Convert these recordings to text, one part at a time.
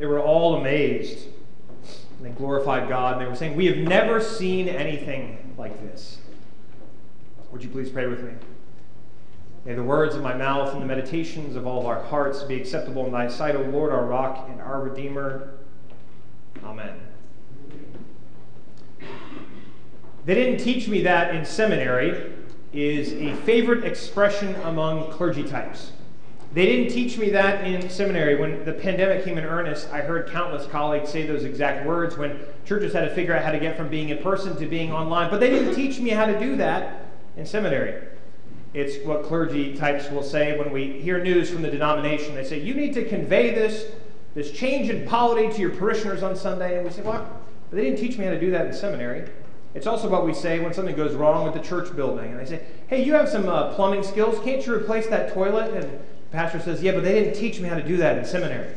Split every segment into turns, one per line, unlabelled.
they were all amazed. And they glorified God, and they were saying, We have never seen anything like this. Would you please pray with me? May the words of my mouth and the meditations of all of our hearts be acceptable in thy sight, O Lord, our rock and our Redeemer. Amen. They didn't teach me that in seminary is a favorite expression among clergy types. They didn't teach me that in seminary. When the pandemic came in earnest, I heard countless colleagues say those exact words when churches had to figure out how to get from being in person to being online. But they didn't teach me how to do that in seminary. It's what clergy types will say when we hear news from the denomination. They say, You need to convey this, this change in polity to your parishioners on Sunday. And we say, What? But they didn't teach me how to do that in seminary. It's also what we say when something goes wrong with the church building. And they say, Hey, you have some uh, plumbing skills. Can't you replace that toilet? And pastor says, Yeah, but they didn't teach me how to do that in seminary.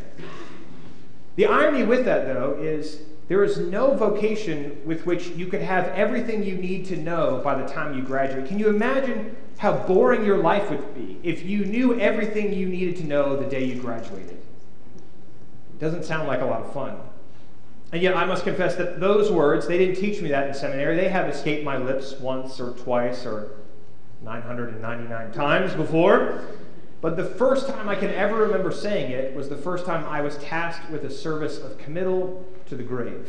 The irony with that, though, is there is no vocation with which you could have everything you need to know by the time you graduate. Can you imagine how boring your life would be if you knew everything you needed to know the day you graduated? It doesn't sound like a lot of fun. And yet, I must confess that those words, they didn't teach me that in seminary. They have escaped my lips once or twice or 999 times before. But the first time I can ever remember saying it was the first time I was tasked with a service of committal to the grave.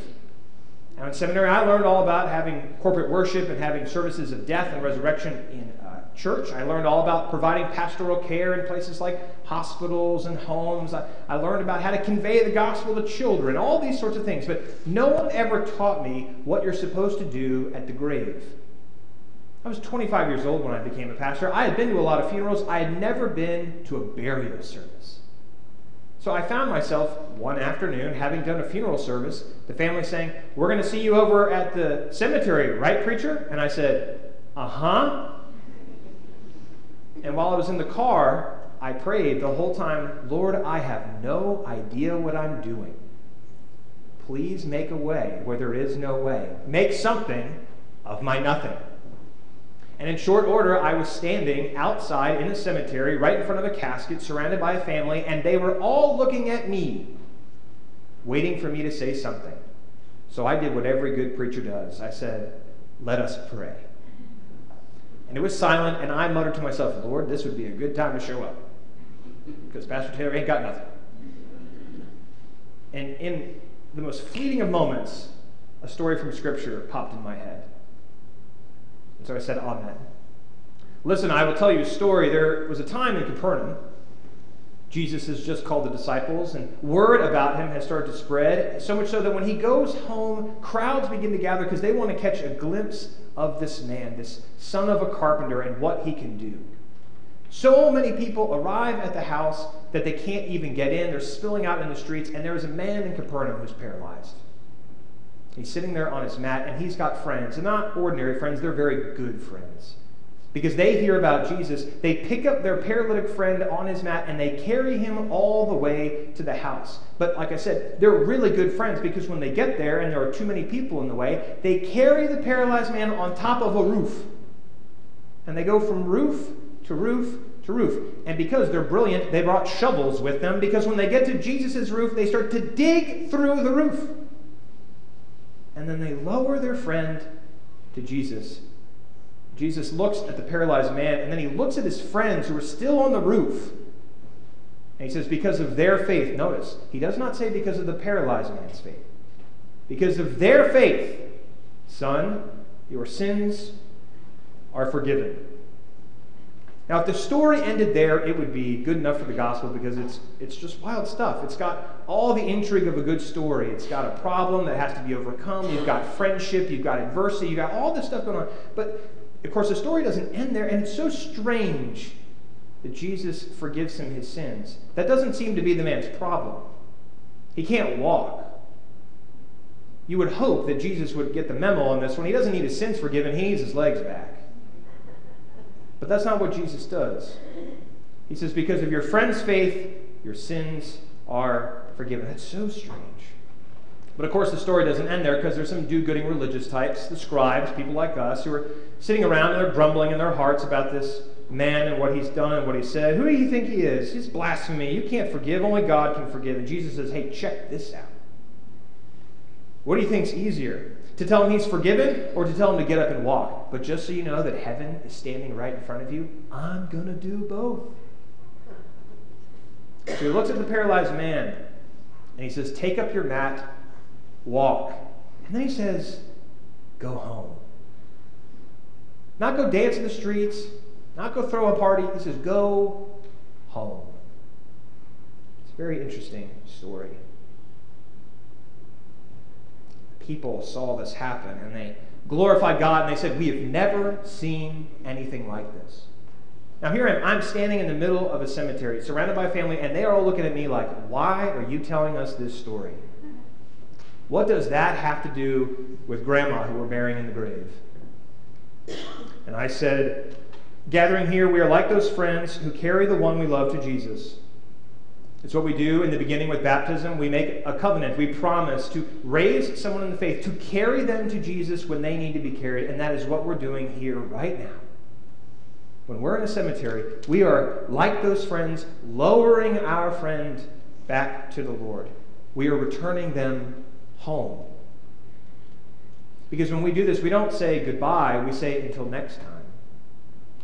Now, in seminary, I learned all about having corporate worship and having services of death and resurrection in uh, church. I learned all about providing pastoral care in places like hospitals and homes. I, I learned about how to convey the gospel to children, all these sorts of things. But no one ever taught me what you're supposed to do at the grave. I was 25 years old when I became a pastor. I had been to a lot of funerals. I had never been to a burial service. So I found myself one afternoon having done a funeral service, the family saying, We're going to see you over at the cemetery, right, preacher? And I said, Uh huh. And while I was in the car, I prayed the whole time, Lord, I have no idea what I'm doing. Please make a way where there is no way. Make something of my nothing. And in short order, I was standing outside in a cemetery, right in front of a casket, surrounded by a family, and they were all looking at me, waiting for me to say something. So I did what every good preacher does. I said, Let us pray. And it was silent, and I muttered to myself, Lord, this would be a good time to show up. Because Pastor Taylor ain't got nothing. And in the most fleeting of moments, a story from Scripture popped in my head. So I said, Amen. Listen, I will tell you a story. There was a time in Capernaum. Jesus has just called the disciples, and word about him has started to spread, so much so that when he goes home, crowds begin to gather because they want to catch a glimpse of this man, this son of a carpenter, and what he can do. So many people arrive at the house that they can't even get in. They're spilling out in the streets, and there's a man in Capernaum who's paralyzed. He's sitting there on his mat, and he's got friends. And not ordinary friends, they're very good friends. Because they hear about Jesus, they pick up their paralytic friend on his mat and they carry him all the way to the house. But like I said, they're really good friends because when they get there and there are too many people in the way, they carry the paralyzed man on top of a roof. And they go from roof to roof to roof. And because they're brilliant, they brought shovels with them because when they get to Jesus' roof, they start to dig through the roof and then they lower their friend to Jesus. Jesus looks at the paralyzed man, and then he looks at his friends who are still on the roof. And he says, Because of their faith, notice, he does not say because of the paralyzed man's faith. Because of their faith, son, your sins are forgiven. Now, if the story ended there, it would be good enough for the gospel because it's, it's just wild stuff. It's got all the intrigue of a good story. It's got a problem that has to be overcome. You've got friendship. You've got adversity. You've got all this stuff going on. But, of course, the story doesn't end there, and it's so strange that Jesus forgives him his sins. That doesn't seem to be the man's problem. He can't walk. You would hope that Jesus would get the memo on this one. He doesn't need his sins forgiven, he needs his legs back. But that's not what Jesus does. He says, Because of your friend's faith, your sins are forgiven. That's so strange. But of course, the story doesn't end there because there's some do gooding religious types, the scribes, people like us, who are sitting around and they're grumbling in their hearts about this man and what he's done and what he said. Who do you think he is? He's blasphemy. You can't forgive. Only God can forgive. And Jesus says, hey, check this out. What do you think's easier? To tell him he's forgiven or to tell him to get up and walk? But just so you know that heaven is standing right in front of you, I'm going to do both. So he looks at the paralyzed man and he says, Take up your mat, walk. And then he says, Go home. Not go dance in the streets, not go throw a party. He says, Go home. It's a very interesting story. People saw this happen and they glorified God and they said, We have never seen anything like this. Now, here I am. I'm standing in the middle of a cemetery, surrounded by family, and they are all looking at me like, Why are you telling us this story? What does that have to do with grandma who we're burying in the grave? And I said, Gathering here, we are like those friends who carry the one we love to Jesus. It's what we do in the beginning with baptism. We make a covenant. We promise to raise someone in the faith, to carry them to Jesus when they need to be carried. And that is what we're doing here right now. When we're in a cemetery, we are like those friends, lowering our friend back to the Lord. We are returning them home. Because when we do this, we don't say goodbye, we say until next time.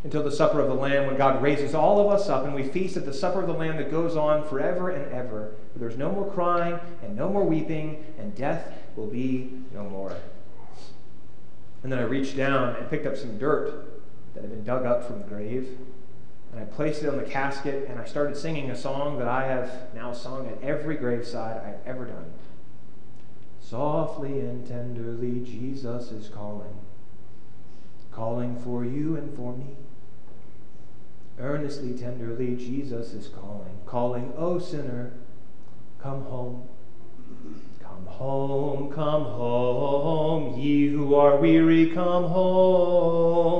Until the supper of the Lamb, when God raises all of us up and we feast at the supper of the Lamb that goes on forever and ever. Where there's no more crying and no more weeping, and death will be no more. And then I reached down and picked up some dirt that had been dug up from the grave. And I placed it on the casket, and I started singing a song that I have now sung at every graveside I've ever done. Softly and tenderly, Jesus is calling, calling for you and for me. Earnestly, tenderly, Jesus is calling, calling, O sinner, come home. Come home, come home, ye who are weary, come home.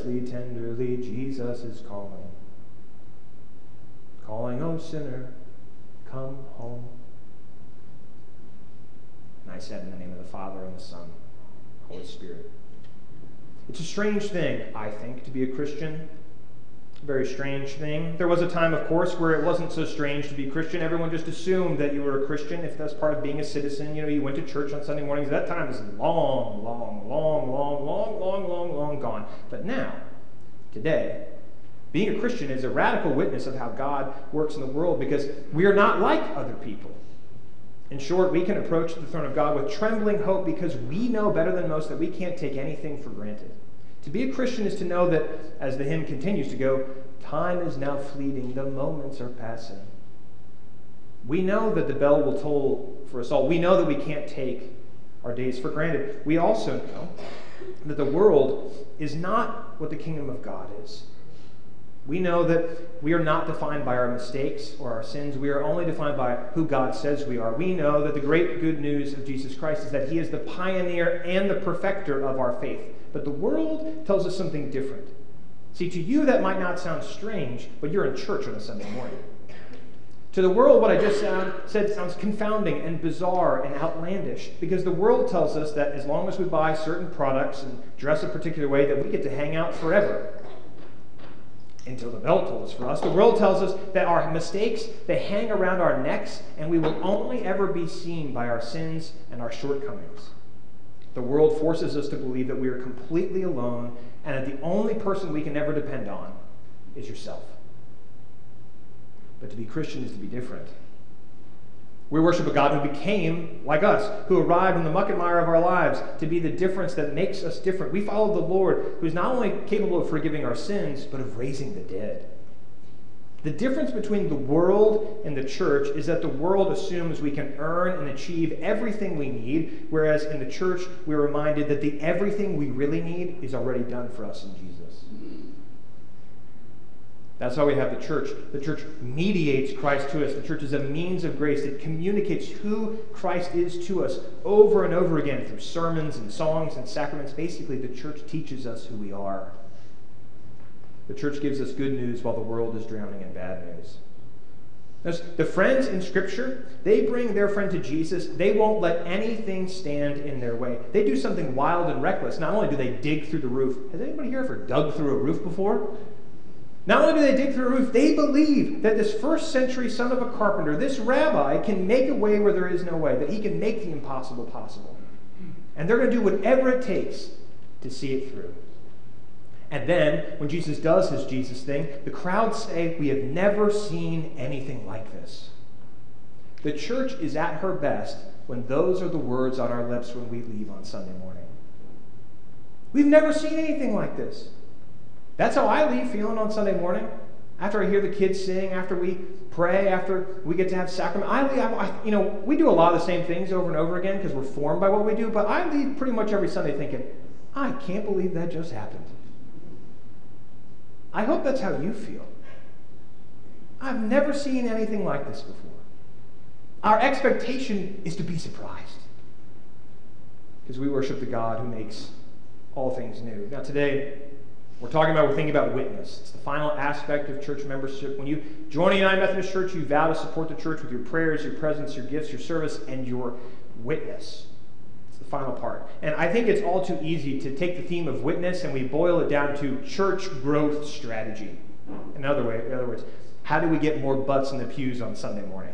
Tenderly, Jesus is calling. Calling, oh sinner, come home. And I said, In the name of the Father, and the Son, Holy Spirit. It's a strange thing, I think, to be a Christian very strange thing. There was a time, of course, where it wasn't so strange to be Christian. Everyone just assumed that you were a Christian if that's part of being a citizen. You know, you went to church on Sunday mornings. That time is long, long, long, long, long, long, long, long gone. But now, today, being a Christian is a radical witness of how God works in the world because we are not like other people. In short, we can approach the throne of God with trembling hope because we know better than most that we can't take anything for granted. To be a Christian is to know that, as the hymn continues to go, time is now fleeting, the moments are passing. We know that the bell will toll for us all. We know that we can't take our days for granted. We also know that the world is not what the kingdom of God is. We know that we are not defined by our mistakes or our sins. We are only defined by who God says we are. We know that the great good news of Jesus Christ is that He is the pioneer and the perfecter of our faith. But the world tells us something different. See, to you that might not sound strange, but you're in church on a Sunday morning. To the world, what I just sound, said sounds confounding and bizarre and outlandish because the world tells us that as long as we buy certain products and dress a particular way, that we get to hang out forever until the bell tolls for us. The world tells us that our mistakes, they hang around our necks and we will only ever be seen by our sins and our shortcomings. The world forces us to believe that we are completely alone and that the only person we can ever depend on is yourself. But to be Christian is to be different. We worship a God who became like us, who arrived in the muck and mire of our lives to be the difference that makes us different. We follow the Lord, who is not only capable of forgiving our sins, but of raising the dead. The difference between the world and the church is that the world assumes we can earn and achieve everything we need, whereas in the church, we're reminded that the everything we really need is already done for us in Jesus. That's why we have the church. The church mediates Christ to us. The church is a means of grace that communicates who Christ is to us over and over again through sermons and songs and sacraments. Basically, the church teaches us who we are. The church gives us good news while the world is drowning in bad news. The friends in Scripture, they bring their friend to Jesus. They won't let anything stand in their way. They do something wild and reckless. Not only do they dig through the roof, has anybody here ever dug through a roof before? Not only do they dig through a roof, they believe that this first century son of a carpenter, this rabbi, can make a way where there is no way, that he can make the impossible possible. And they're going to do whatever it takes to see it through. And then, when Jesus does his Jesus thing, the crowds say, We have never seen anything like this. The church is at her best when those are the words on our lips when we leave on Sunday morning. We've never seen anything like this. That's how I leave feeling on Sunday morning. After I hear the kids sing, after we pray, after we get to have sacrament, I leave. I, you know, we do a lot of the same things over and over again because we're formed by what we do. But I leave pretty much every Sunday thinking, I can't believe that just happened. I hope that's how you feel. I've never seen anything like this before. Our expectation is to be surprised because we worship the God who makes all things new. Now, today, we're talking about, we're thinking about witness. It's the final aspect of church membership. When you join a United Methodist Church, you vow to support the church with your prayers, your presence, your gifts, your service, and your witness final part. And I think it's all too easy to take the theme of witness and we boil it down to church growth strategy. In other, way, in other words, how do we get more butts in the pews on Sunday morning?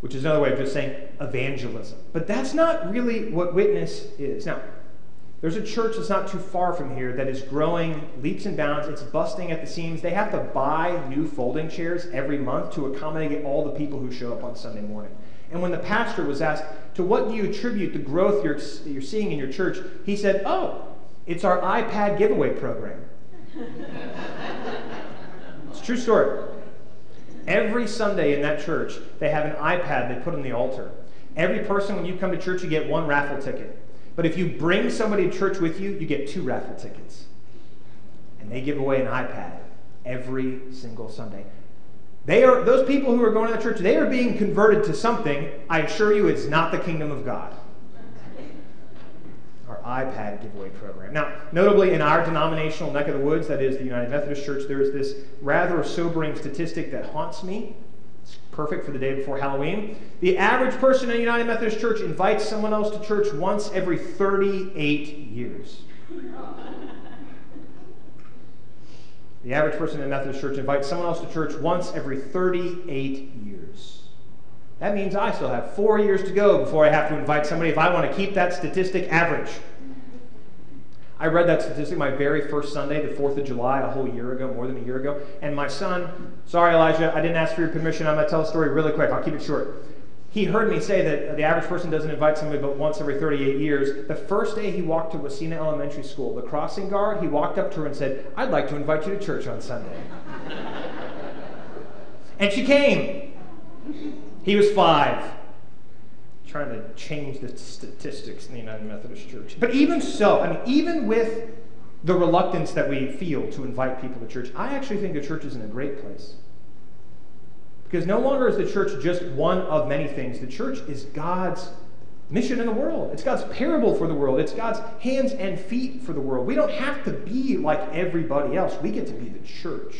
Which is another way of just saying evangelism. But that's not really what witness is. Now, there's a church that's not too far from here that is growing leaps and bounds. It's busting at the seams. They have to buy new folding chairs every month to accommodate all the people who show up on Sunday morning. And when the pastor was asked, To what do you attribute the growth you're, you're seeing in your church? He said, Oh, it's our iPad giveaway program. it's true story. Every Sunday in that church, they have an iPad they put on the altar. Every person, when you come to church, you get one raffle ticket. But if you bring somebody to church with you, you get two raffle tickets. And they give away an iPad every single Sunday. They are those people who are going to the church, they are being converted to something. I assure you it's not the kingdom of God. Our iPad giveaway program. Now, notably in our denominational neck of the woods, that is the United Methodist Church, there is this rather sobering statistic that haunts me. It's perfect for the day before Halloween. The average person in a United Methodist Church invites someone else to church once every 38 years. The average person in Methodist church invites someone else to church once every 38 years. That means I still have four years to go before I have to invite somebody if I want to keep that statistic average. I read that statistic my very first Sunday, the 4th of July, a whole year ago, more than a year ago. And my son, sorry, Elijah, I didn't ask for your permission. I'm going to tell a story really quick. I'll keep it short he heard me say that the average person doesn't invite somebody but once every 38 years. The first day he walked to Wasena Elementary School, the crossing guard, he walked up to her and said, I'd like to invite you to church on Sunday. and she came. He was five. Trying to change the statistics in the United Methodist Church. But even so, I mean, even with the reluctance that we feel to invite people to church, I actually think the church is in a great place. Because no longer is the church just one of many things. The church is God's mission in the world. It's God's parable for the world. It's God's hands and feet for the world. We don't have to be like everybody else. We get to be the church.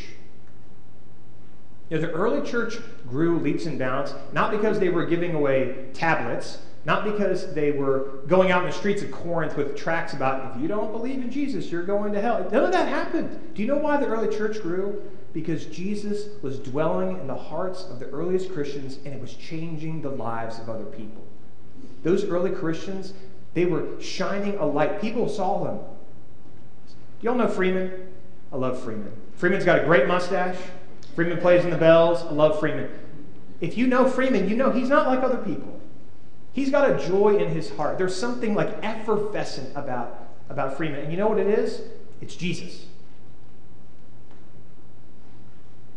You know, the early church grew leaps and bounds, not because they were giving away tablets, not because they were going out in the streets of Corinth with tracts about, if you don't believe in Jesus, you're going to hell. None of that happened. Do you know why the early church grew? because Jesus was dwelling in the hearts of the earliest Christians and it was changing the lives of other people. Those early Christians, they were shining a light. People saw them. Do y'all know Freeman? I love Freeman. Freeman's got a great mustache. Freeman plays in the bells. I love Freeman. If you know Freeman, you know he's not like other people. He's got a joy in his heart. There's something like effervescent about, about Freeman. And you know what it is? It's Jesus.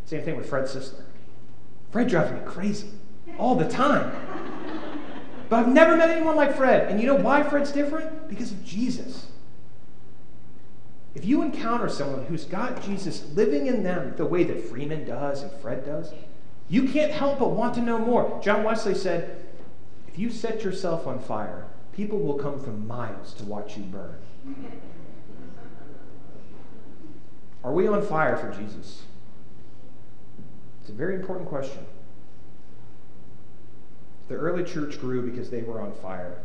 Same thing with Fred Sisler. Fred drives me crazy all the time. But I've never met anyone like Fred. And you know why Fred's different? Because of Jesus. If you encounter someone who's got Jesus living in them the way that Freeman does and Fred does, you can't help but want to know more. John Wesley said, if you set yourself on fire, people will come from miles to watch you burn. Are we on fire for Jesus? It's a very important question. The early church grew because they were on fire.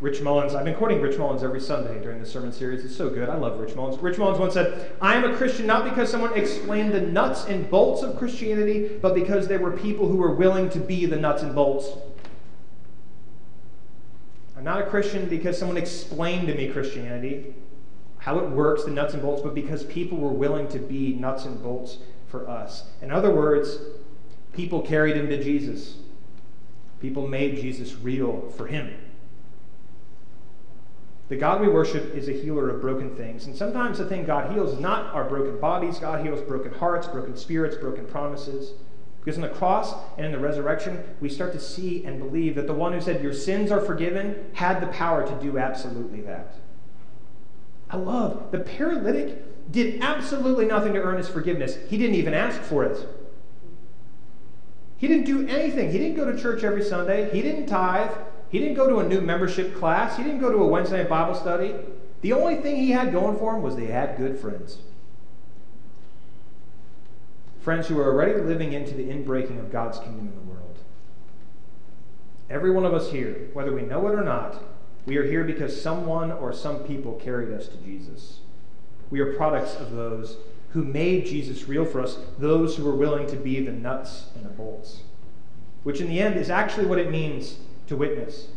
Rich Mullins, I've been quoting Rich Mullins every Sunday during the sermon series. It's so good. I love Rich Mullins. Rich Mullins once said, I am a Christian not because someone explained the nuts and bolts of Christianity, but because there were people who were willing to be the nuts and bolts. I'm not a Christian because someone explained to me Christianity, how it works, the nuts and bolts, but because people were willing to be nuts and bolts for us. In other words, people carried him to Jesus. People made Jesus real for him. The God we worship is a healer of broken things. And sometimes the thing God heals is not our broken bodies. God heals broken hearts, broken spirits, broken promises. Because in the cross and in the resurrection, we start to see and believe that the one who said, Your sins are forgiven, had the power to do absolutely that. I love the paralytic did absolutely nothing to earn his forgiveness. He didn't even ask for it. He didn't do anything. He didn't go to church every Sunday. He didn't tithe. He didn't go to a new membership class. He didn't go to a Wednesday night Bible study. The only thing he had going for him was they had good friends. Friends who were already living into the inbreaking of God's kingdom in the world. Every one of us here, whether we know it or not, we are here because someone or some people carried us to Jesus. We are products of those who made Jesus real for us, those who were willing to be the nuts and the bolts. Which in the end is actually what it means to witness.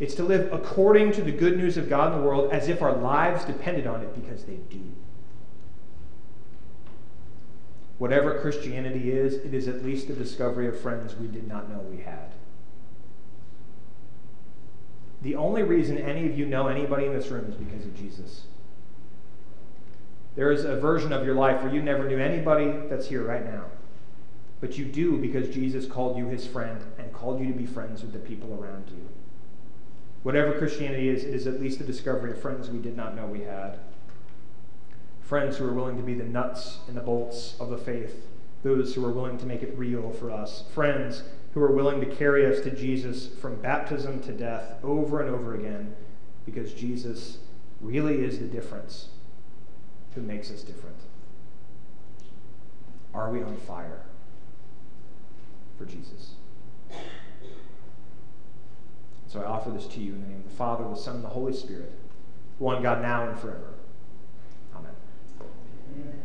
It's to live according to the good news of God in the world as if our lives depended on it because they do. Whatever Christianity is, it is at least the discovery of friends we did not know we had. The only reason any of you know anybody in this room is because of Jesus. There is a version of your life where you never knew anybody that's here right now. But you do because Jesus called you his friend and called you to be friends with the people around you. Whatever Christianity is, it is at least the discovery of friends we did not know we had. Friends who are willing to be the nuts and the bolts of the faith, those who are willing to make it real for us. Friends who are willing to carry us to Jesus from baptism to death over and over again because Jesus really is the difference who makes us different. Are we on fire? for Jesus. So I offer this to you in the name of the Father, the Son, and the Holy Spirit, one God now and forever. Amen. Amen.